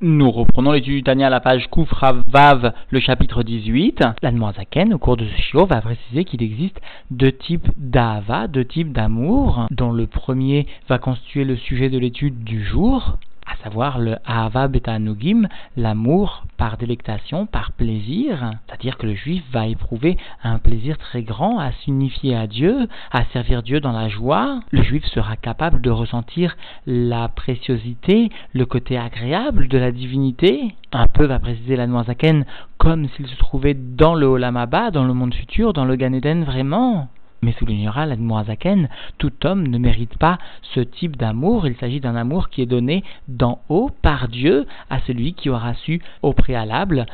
Nous reprenons l'étude du Tania à la page Koufra Vav, le chapitre 18. L'Anmoazaken, au cours de ce shiur, va préciser qu'il existe deux types d'Ahava, deux types d'amour, dont le premier va constituer le sujet de l'étude du jour, à savoir le Ahava Betanugim, l'amour par délectation, par plaisir, c'est-à-dire que le juif va éprouver un plaisir très grand à s'unifier à Dieu, à servir Dieu dans la joie. Le juif sera capable de ressentir la préciosité, le côté agréable de la divinité. Un peu va préciser la Noazaken comme s'il se trouvait dans le Olamaba, dans le monde futur, dans le Gan Eden vraiment. Mais soulignera l'Admoazaken, tout homme ne mérite pas ce type d'amour. Il s'agit d'un amour qui est donné d'en haut par Dieu à celui qui aura su au préalable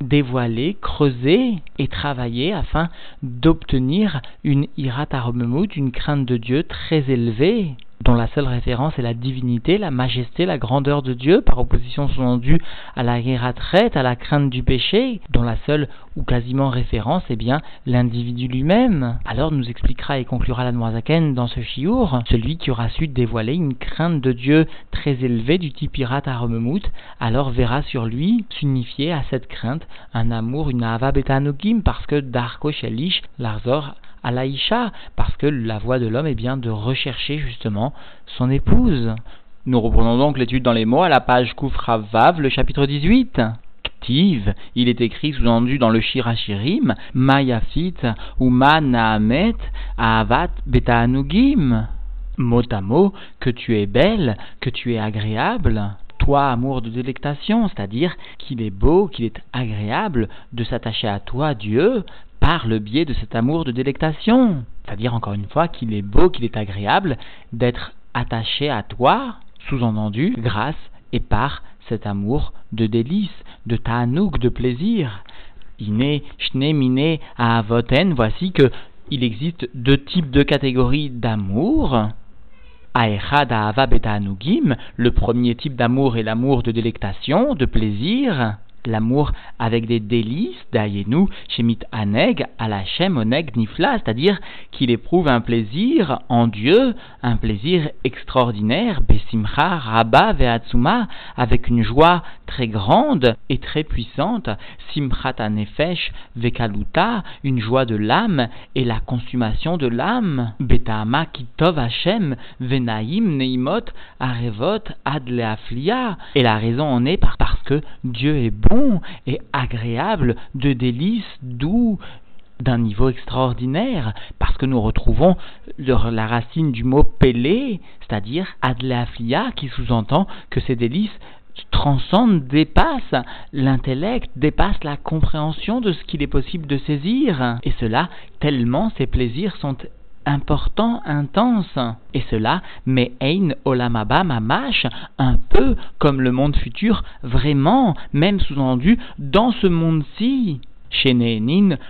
dévoiler, creuser et travailler afin d'obtenir une irat une crainte de Dieu très élevée dont la seule référence est la divinité, la majesté, la grandeur de Dieu, par opposition sous-entendue à la traite, à la crainte du péché, dont la seule ou quasiment référence est bien l'individu lui-même. Alors nous expliquera et conclura la Noazaken dans ce chiour, celui qui aura su dévoiler une crainte de Dieu très élevée du type pirate à Romemout, alors verra sur lui s'unifier à cette crainte un amour, une ava betanogim, parce que Darko Shelish, Larzor, à l'Aïcha, parce que la voie de l'homme est bien de rechercher justement son épouse. Nous reprenons donc l'étude dans les mots à la page Koufra Vav, le chapitre 18. Ktiv, il est écrit sous-entendu dans le Shirachirim, Mayafit ou Ma Naamet Avat Betaanugim. Mot à mot, que tu es belle, que tu es agréable toi, amour de délectation, c'est-à-dire qu'il est beau, qu'il est agréable de s'attacher à toi, Dieu, par le biais de cet amour de délectation. C'est-à-dire, encore une fois, qu'il est beau, qu'il est agréable d'être attaché à toi, sous-entendu, grâce et par cet amour de délice, de ta'anouk, de plaisir. Iné, shne, mine, avoten, voici que il existe deux types de catégories d'amour. Aechad ahava le premier type d'amour est l'amour de délectation, de plaisir l'amour avec des délices, d'Ayenu, Shemit Aneg, Alachem Oneg Nifla, c'est-à-dire qu'il éprouve un plaisir en Dieu, un plaisir extraordinaire, Besimcha, Rabba, Veatsuma, avec une joie très grande et très puissante, Simchat Anefesh, Vekaluta, une joie de l'âme et la consommation de l'âme, Betama Kitov Venaim Neimot, Arevot, Adleaflia, et la raison en est parce que Dieu est bon et agréable, de délices, doux, d'un niveau extraordinaire, parce que nous retrouvons la racine du mot pélé, c'est-à-dire adleaflia, qui sous-entend que ces délices transcendent, dépassent l'intellect, dépassent la compréhension de ce qu'il est possible de saisir. Et cela, tellement ces plaisirs sont important, intense. Et cela met Ein Olamaba Mamash un peu comme le monde futur, vraiment, même sous-entendu, dans ce monde-ci. Chez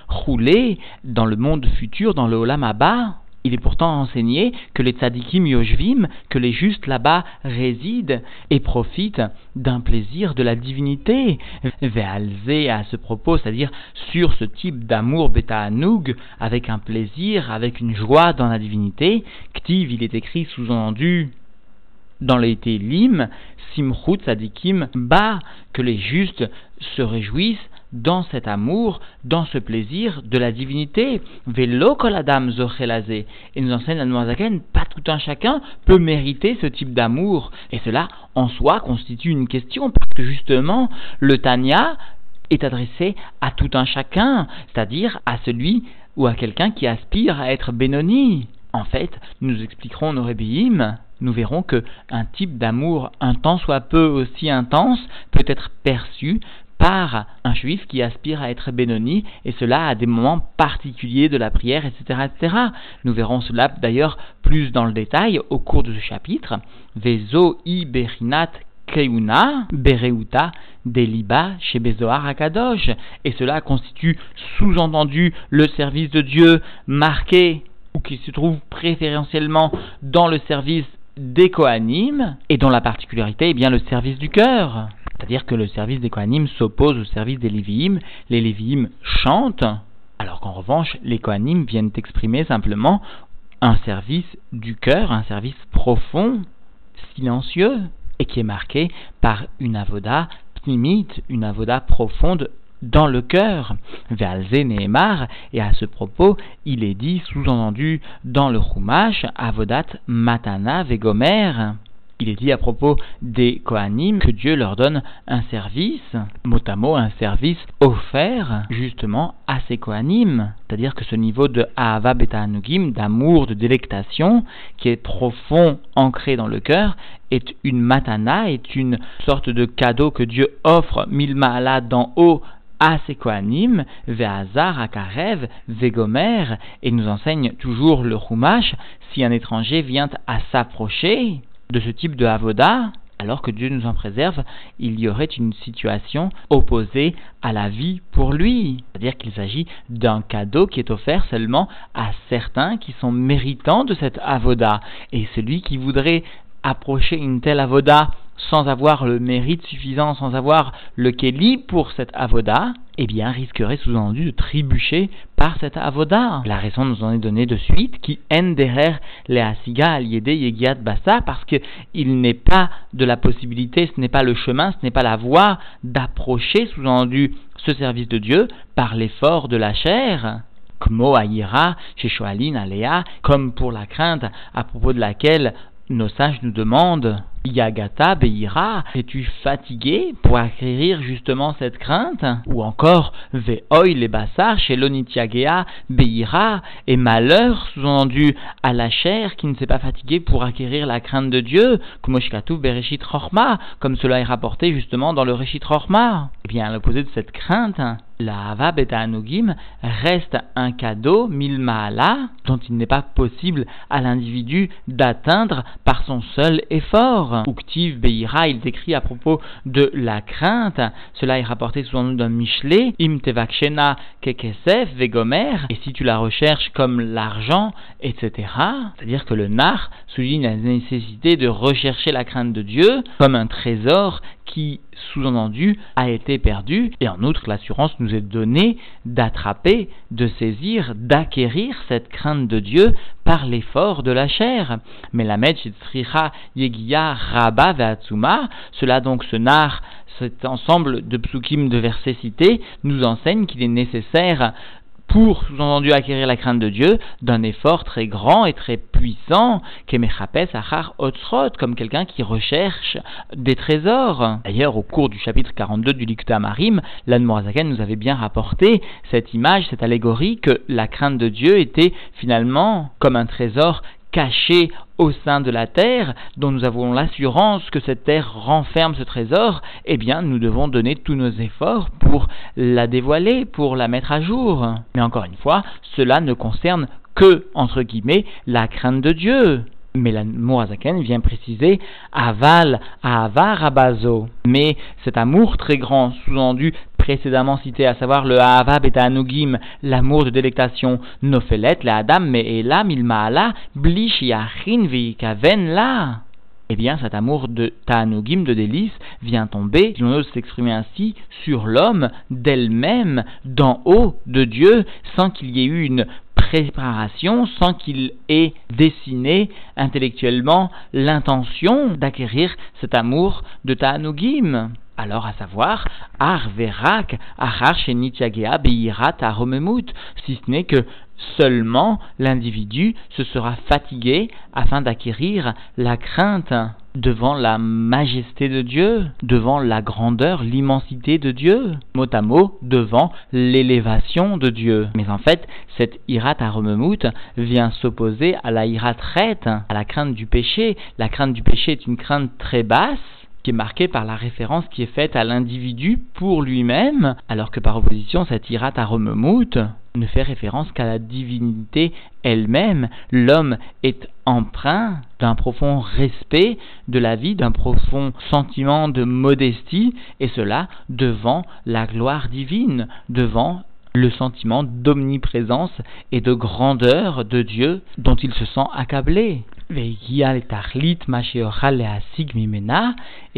roulé dans le monde futur, dans le Olamaba. Il est pourtant enseigné que les tzadikim yoshvim, que les justes là-bas résident et profitent d'un plaisir de la divinité. Ve'alze à ce propos, c'est-à-dire sur ce type d'amour beta avec un plaisir, avec une joie dans la divinité, Ktiv, il est écrit sous-entendu dans les Télim, Simchut Tzadikim, Ba, que les justes se réjouissent dans cet amour, dans ce plaisir de la divinité. Velo koladam zochelazé. Et nous enseigne la Noazaken, pas tout un chacun peut mériter ce type d'amour. Et cela, en soi, constitue une question, parce que justement, le Tanya est adressé à tout un chacun, c'est-à-dire à celui ou à quelqu'un qui aspire à être Benoni. En fait, nous expliquerons nos rébéim, nous verrons que un type d'amour un tant soit peu aussi intense peut être perçu par un juif qui aspire à être bénoni, et cela à des moments particuliers de la prière, etc. etc. Nous verrons cela d'ailleurs plus dans le détail au cours de ce chapitre. Vezo i berinat keuna bereuta deliba chez Akadosh. Et cela constitue sous-entendu le service de Dieu marqué ou qui se trouve préférentiellement dans le service des Kohanim et dont la particularité est bien le service du cœur. C'est-à-dire que le service des Kohanim s'oppose au service des Lévi'im. Les Lévi'im chantent, alors qu'en revanche, les Kohanim viennent exprimer simplement un service du cœur, un service profond, silencieux. et qui est marqué par une avoda pnimite, une avoda profonde dans le cœur. Ve'alze Nehemar, et à ce propos, il est dit, sous-entendu dans le Chumash, avodat matana vegomer. Il est dit à propos des Kohanim que Dieu leur donne un service, mot à mot un service offert justement à ces Kohanim. C'est-à-dire que ce niveau de Ahava Beta Anugim, d'amour, de délectation, qui est profond, ancré dans le cœur, est une matana, est une sorte de cadeau que Dieu offre mille ma'ala d'en haut à ses Kohanim, Ve'azar, Akarev, Vegomer, et nous enseigne toujours le Chumash, si un étranger vient à s'approcher, de ce type de avoda, alors que Dieu nous en préserve, il y aurait une situation opposée à la vie pour lui. C'est-à-dire qu'il s'agit d'un cadeau qui est offert seulement à certains qui sont méritants de cette avoda. Et celui qui voudrait approcher une telle avoda sans avoir le mérite suffisant, sans avoir le kéli pour cette avoda, eh bien, risquerait sous-entendu de trébucher par cette avoda. La raison nous en est donnée de suite, qui en derrière les asiga aliédé yegiat bassa, parce qu'il n'est pas de la possibilité, ce n'est pas le chemin, ce n'est pas la voie d'approcher sous-entendu ce service de Dieu par l'effort de la chair. Kmo Aïra, chez Aléa, comme pour la crainte à propos de laquelle nos sages nous demandent Yagata Beira, es-tu fatigué pour acquérir justement cette crainte? Ou encore Ve'oy les bassar chez l'onitiagea Beira, et malheur sous-entendu à la chair qui ne s'est pas fatiguée pour acquérir la crainte de Dieu, comme Bereshit Rochma, comme cela est rapporté justement dans le Reshit Rochma. Eh bien, à l'opposé de cette crainte, la Hava Anugim reste un cadeau, milmaala, dont il n'est pas possible à l'individu d'atteindre par son seul effort. Uktiv Beira, il décrit à propos de la crainte, cela est rapporté sous nom d'un Michelet, Im Tevakshena Kekesef Vegomer, et si tu la recherches comme l'argent, etc. C'est-à-dire que le nar souligne la nécessité de rechercher la crainte de Dieu comme un trésor qui, sous-entendu, a été perdu, et en outre l'assurance nous est donnée d'attraper, de saisir, d'acquérir cette crainte de Dieu par l'effort de la chair. Mais la Tricha Yegia Rabba Veatsuma, cela donc ce nar, cet ensemble de psukim de versets cités, nous enseigne qu'il est nécessaire pour, sous-entendu, acquérir la crainte de Dieu, d'un effort très grand et très puissant, achar otsrot, comme quelqu'un qui recherche des trésors. D'ailleurs, au cours du chapitre 42 du Likta Marim, l'Anmorazaken nous avait bien rapporté cette image, cette allégorie, que la crainte de Dieu était finalement comme un trésor caché au sein de la terre, dont nous avons l'assurance que cette terre renferme ce trésor, eh bien nous devons donner tous nos efforts pour la dévoiler, pour la mettre à jour. Mais encore une fois, cela ne concerne que, entre guillemets, la crainte de Dieu. Mais la Moazaken vient préciser aval, avar, abazo. Mais cet amour très grand, sous-entendu précédemment cité, à savoir le Ahava Anugim, l'amour de délectation, Nofelet, la Adam, mais là, Milmaala, Blish Yachin Vikaven là. Eh bien, cet amour de Ta'anugim, de délice, vient tomber, si l'on ose s'exprimer ainsi, sur l'homme d'elle-même, d'en haut de Dieu, sans qu'il y ait eu une préparation, sans qu'il ait dessiné intellectuellement l'intention d'acquérir cet amour de Ta'anugim alors à savoir Ar Verak Achar Beirat Aromemut, si ce n'est que seulement l'individu se sera fatigué afin d'acquérir la crainte devant la majesté de Dieu, devant la grandeur, l'immensité de Dieu, mot à mot, devant l'élévation de Dieu. Mais en fait, cette irat aromemut vient s'opposer à la irat à la crainte du péché. La crainte du péché est une crainte très basse, qui est marqué par la référence qui est faite à l'individu pour lui-même, alors que par opposition, cette irat aromemut ne fait référence qu'à la divinité elle-même. L'homme est empreint d'un profond respect de la vie, d'un profond sentiment de modestie, et cela devant la gloire divine, devant le sentiment d'omniprésence et de grandeur de Dieu dont il se sent accablé et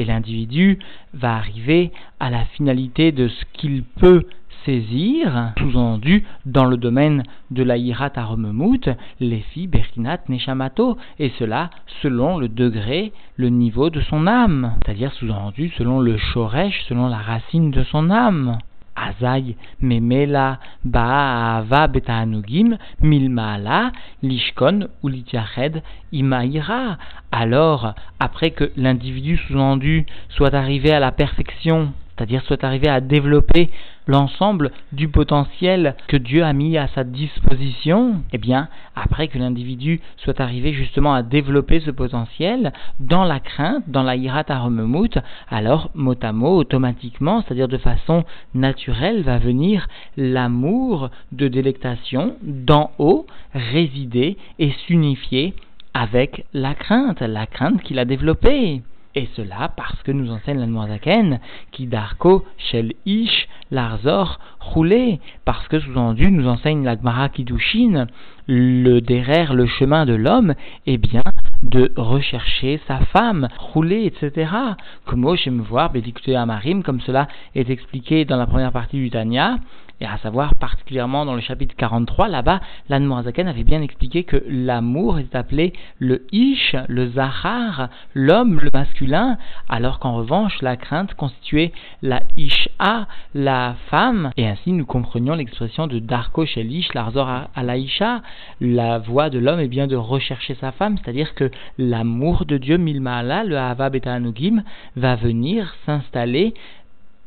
l'individu va arriver à la finalité de ce qu'il peut saisir, sous-entendu dans le domaine de la hirat aromemut, les filles berinat neshamato, et cela selon le degré, le niveau de son âme, c'est-à-dire sous-entendu selon le shoresh, selon la racine de son âme. Azay memela ba'ava betaanugim milmaala lishkon ou imaira. Alors, après que l'individu sous-entendu soit arrivé à la perfection, c'est-à-dire soit arrivé à développer l'ensemble du potentiel que Dieu a mis à sa disposition, eh bien, après que l'individu soit arrivé justement à développer ce potentiel, dans la crainte, dans la hirat aromemut, alors mot à mot, automatiquement, c'est-à-dire de façon naturelle, va venir l'amour de délectation d'en haut résider et s'unifier avec la crainte, la crainte qu'il a développée. Et cela parce que nous enseigne la Noirzaken, qui darko shel ish larzor roulé, parce que sous-entendu nous enseigne la Gmara Kiddushin, le derrière le chemin de l'homme, est bien de rechercher sa femme, rouler, etc. Comme me voir, Amarim, comme cela est expliqué dans la première partie du Tanya, et à savoir particulièrement dans le chapitre 43, là-bas, l'Anne avait bien expliqué que l'amour est appelé le Ish, le Zahar, l'homme, le masculin, alors qu'en revanche, la crainte constituait la Isha, la femme, et ainsi nous comprenions l'expression de Darko Shelish, l'Arzor à la Isha, la voix de l'homme est bien de rechercher sa femme, c'est-à-dire que l'amour de Dieu, Milmaala, le Hava Beta va venir s'installer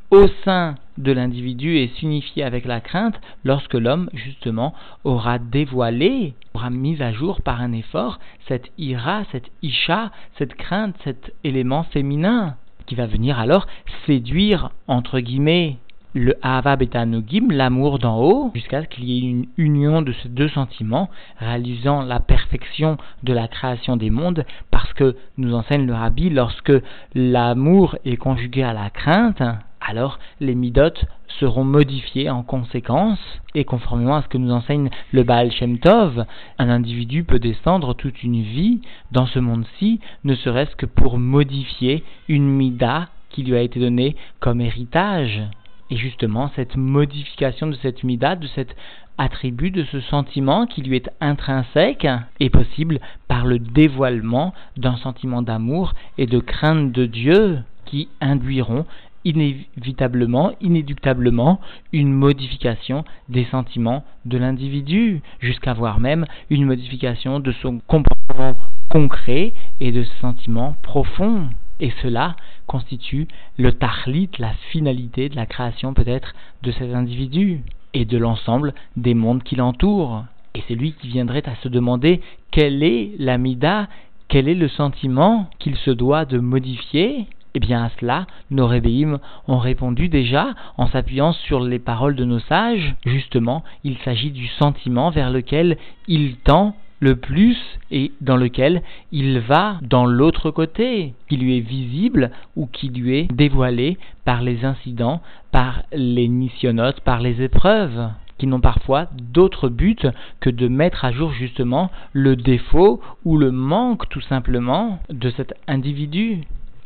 au sein de l'individu et s'unifier avec la crainte lorsque l'homme, justement, aura dévoilé, aura mis à jour par un effort cette ira, cette isha, cette crainte, cet élément féminin, qui va venir alors séduire, entre guillemets, le Ahava Betanogim, l'amour d'en haut, jusqu'à ce qu'il y ait une union de ces deux sentiments, réalisant la perfection de la création des mondes, parce que, nous enseigne le Rabbi, lorsque l'amour est conjugué à la crainte, alors les midotes seront modifiées en conséquence, et conformément à ce que nous enseigne le Baal Shem Tov, un individu peut descendre toute une vie dans ce monde-ci, ne serait-ce que pour modifier une mida qui lui a été donnée comme héritage. Et justement, cette modification de cette mida, de cet attribut, de ce sentiment qui lui est intrinsèque, est possible par le dévoilement d'un sentiment d'amour et de crainte de Dieu qui induiront inévitablement, inéductablement, une modification des sentiments de l'individu, jusqu'à voir même une modification de son comportement concret et de ses sentiments profonds. Et cela constitue le tahlit, la finalité de la création peut-être de cet individu et de l'ensemble des mondes qui l'entourent. Et c'est lui qui viendrait à se demander quelle est l'amida, quel est le sentiment qu'il se doit de modifier eh bien à cela, nos rébéim ont répondu déjà en s'appuyant sur les paroles de nos sages. Justement, il s'agit du sentiment vers lequel il tend le plus et dans lequel il va dans l'autre côté, qui lui est visible ou qui lui est dévoilé par les incidents, par les missionnotes, par les épreuves qui n'ont parfois d'autre but que de mettre à jour justement le défaut ou le manque tout simplement de cet individu.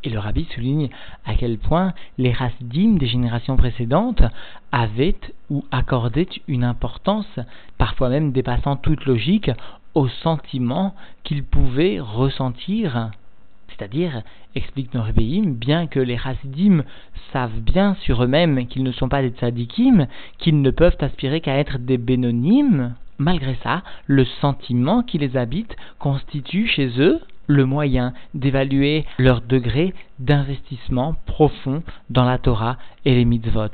Et le rabbi souligne à quel point les racidim des générations précédentes avaient ou accordaient une importance, parfois même dépassant toute logique, aux sentiments qu'ils pouvaient ressentir. C'est-à-dire, explique nos bien que les racidim savent bien sur eux-mêmes qu'ils ne sont pas des tzadikim, qu'ils ne peuvent aspirer qu'à être des bénonymes, malgré ça, le sentiment qui les habite constitue chez eux le moyen d'évaluer leur degré d'investissement profond dans la Torah et les mitzvot.